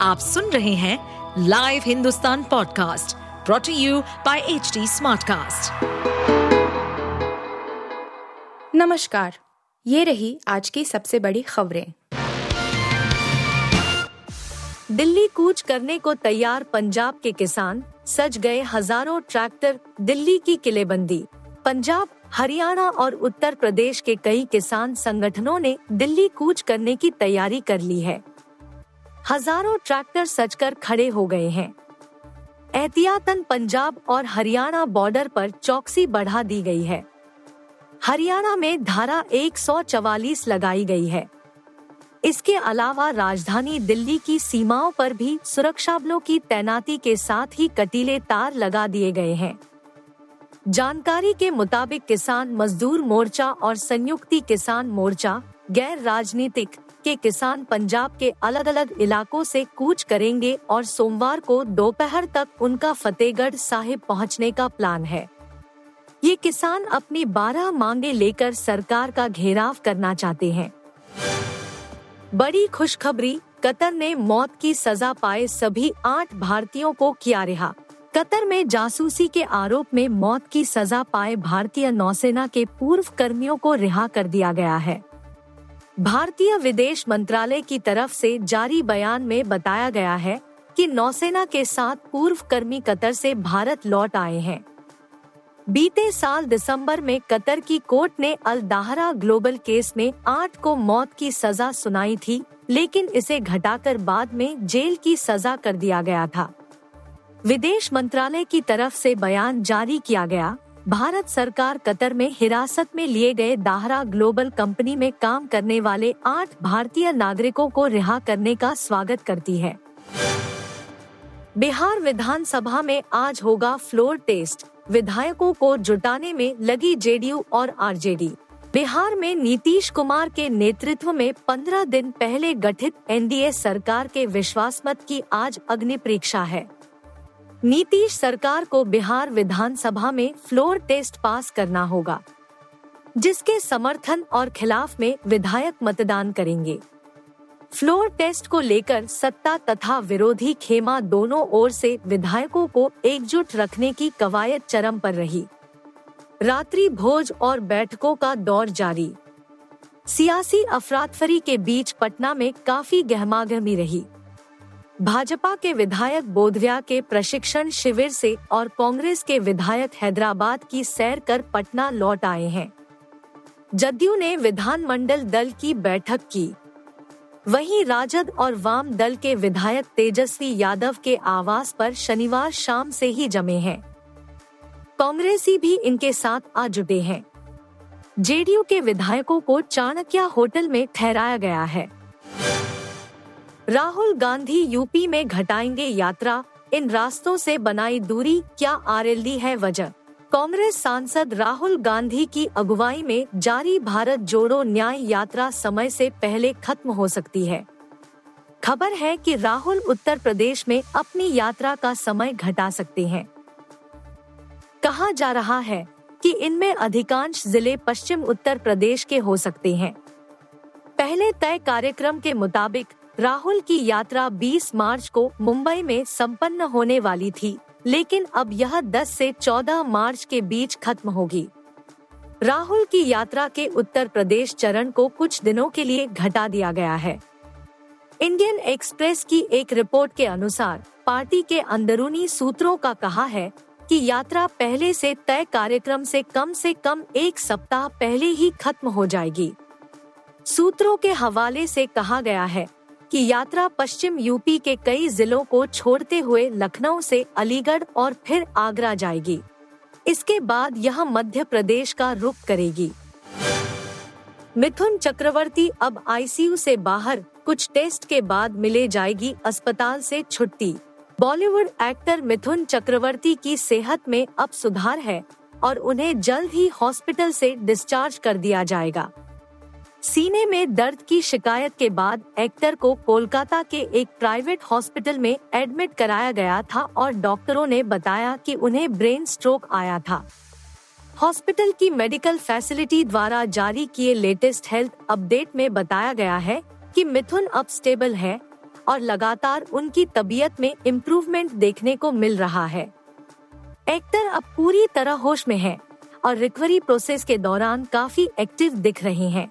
आप सुन रहे हैं live Hindustan podcast brought to you by H Smartcast. नमस्कार, ये रही आज की सबसे बड़ी खबरें। दिल्ली कूच करने को तैयार पंजाब के किसान, सज गए हज़ारों ट्रैक्टर दिल्ली की किलेबंदी। पंजाब, हरियाणा और उत्तर प्रदेश के कई किसान संगठनों ने दिल्ली कूच करने की तैयारी कर ली है। हज़ारों ट्रैक्टर सजकर खड़े हो गए हैं। एहतियातन पंजाब और हरियाणा बॉर्डर पर चौकसी बढ़ा दी गई है। हरियाणा में धारा 144 लगाई गई है। इसके अलावा राजधानी दिल्ली की सीमाओं पर भी सुरक्षा बलों की तैनाती के साथ ही कटीले तार लगा दिए गए हैं। जानकारी के मुताबिक किसान मजदूर मोर्चा और संयुक्ति किसान मोर्चा गैर राजनीतिक के किसान पंजाब के अलग अलग इलाकों से कूच करेंगे और सोमवार को दोपहर तक उनका फतेहगढ़ साहिब पहुँचने का प्लान है। ये किसान अपनी बारह मांगे लेकर सरकार का घेराव करना चाहते हैं। बड़ी खुशखबरी, कतर ने मौत की सजा पाए सभी आठ भारतीयों को किया रिहा। कतर में जासूसी के आरोप में मौत की सजा पाए भारतीय नौसेना के पूर्व कर्मियों को रिहा कर दिया गया है। भारतीय विदेश मंत्रालय की तरफ़ से जारी बयान में बताया गया है कि नौसेना के साथ पूर्व कर्मी कतर से भारत लौट आए हैं। बीते साल दिसंबर में कतर की कोर्ट ने अल दाहरा ग्लोबल केस में आठ को मौत की सजा सुनाई थी, लेकिन इसे घटाकर बाद में जेल की सजा कर दिया गया था। विदेश मंत्रालय की तरफ़ से बयान जारी किया गया भारत सरकार कतर में हिरासत में लिए गए दाहरा ग्लोबल कंपनी में काम करने वाले आठ भारतीय नागरिकों को रिहा करने का स्वागत करती है। बिहार विधानसभा में आज होगा फ्लोर टेस्ट। विधायकों को जुटाने में लगी जेडीयू और आरजेडी। बिहार में नीतीश कुमार के नेतृत्व में 15 दिन पहले गठित एनडीए सरकार के विश्वास मत की आज अग्नि परीक्षा है। नीतीश सरकार को बिहार विधानसभा में फ्लोर टेस्ट पास करना होगा, जिसके समर्थन और खिलाफ में विधायक मतदान करेंगे। फ्लोर टेस्ट को लेकर सत्ता तथा विरोधी खेमा दोनों ओर से विधायकों को एकजुट रखने की कवायद चरम पर रही। रात्रि भोज और बैठकों का दौर जारी। सियासी अफरातफरी के बीच पटना में काफ़ी गहमागहमी रही। भाजपा के विधायक बोधव्या के प्रशिक्षण शिविर से और कांग्रेस के विधायक हैदराबाद की सैर कर पटना लौट आए हैं। जदयू ने विधानमंडल दल की बैठक की। वहीं राजद और वाम दल के विधायक तेजस्वी यादव के आवास पर शनिवार शाम से ही जमे हैं। कांग्रेसी भी इनके साथ आ जुटे हैं। जेडीयू के विधायकों को चाणक्य होटल में ठहराया गया है। राहुल गांधी यूपी में घटाएँगे यात्रा। इन रास्तों से बनाई दूरी, क्या आरएलडी है वजह? कांग्रेस सांसद राहुल गांधी की अगुवाई में जारी भारत जोड़ो न्याय यात्रा समय से पहले खत्म हो सकती है। खबर है कि राहुल उत्तर प्रदेश में अपनी यात्रा का समय घटा सकते हैं। कहा जा रहा है कि इनमें अधिकांश ज़िले पश्चिम उत्तर प्रदेश के हो सकते हैं। पहले तय कार्यक्रम के मुताबिक राहुल की यात्रा 20 मार्च को मुंबई में संपन्न होने वाली थी, लेकिन अब यह 10 से 14 मार्च के बीच खत्म होगी। राहुल की यात्रा के उत्तर प्रदेश चरण को कुछ दिनों के लिए घटा दिया गया है। इंडियन एक्सप्रेस की एक रिपोर्ट के अनुसार, पार्टी के अंदरूनी सूत्रों का कहा है कि यात्रा पहले से तय कार्यक्रम से कम से कम एक सप्ताह पहले ही खत्म हो जाएगी। सूत्रों के हवाले से कहा गया है कि यात्रा पश्चिम यूपी के कई जिलों को छोड़ते हुए लखनऊ से अलीगढ़ और फिर आगरा जाएगी। इसके बाद यह मध्य प्रदेश का रुख करेगी। मिथुन चक्रवर्ती अब आईसीयू से बाहर, कुछ टेस्ट के बाद मिले जाएगी अस्पताल से छुट्टी। बॉलीवुड एक्टर मिथुन चक्रवर्ती की सेहत में अब सुधार है और उन्हें जल्द ही हॉस्पिटल से डिस्चार्ज कर दिया जाएगा। सीने में दर्द की शिकायत के बाद एक्टर को कोलकाता के एक प्राइवेट हॉस्पिटल में एडमिट कराया गया था और डॉक्टरों ने बताया कि उन्हें ब्रेन स्ट्रोक आया था। हॉस्पिटल की मेडिकल फैसिलिटी द्वारा जारी किए लेटेस्ट हेल्थ अपडेट में बताया गया है कि मिथुन अब स्टेबल है और लगातार उनकी तबीयत में इम्प्रूवमेंट देखने को मिल रहा है। एक्टर अब पूरी तरह होश में है और रिकवरी प्रोसेस के दौरान काफ़ी एक्टिव दिख रहे हैं।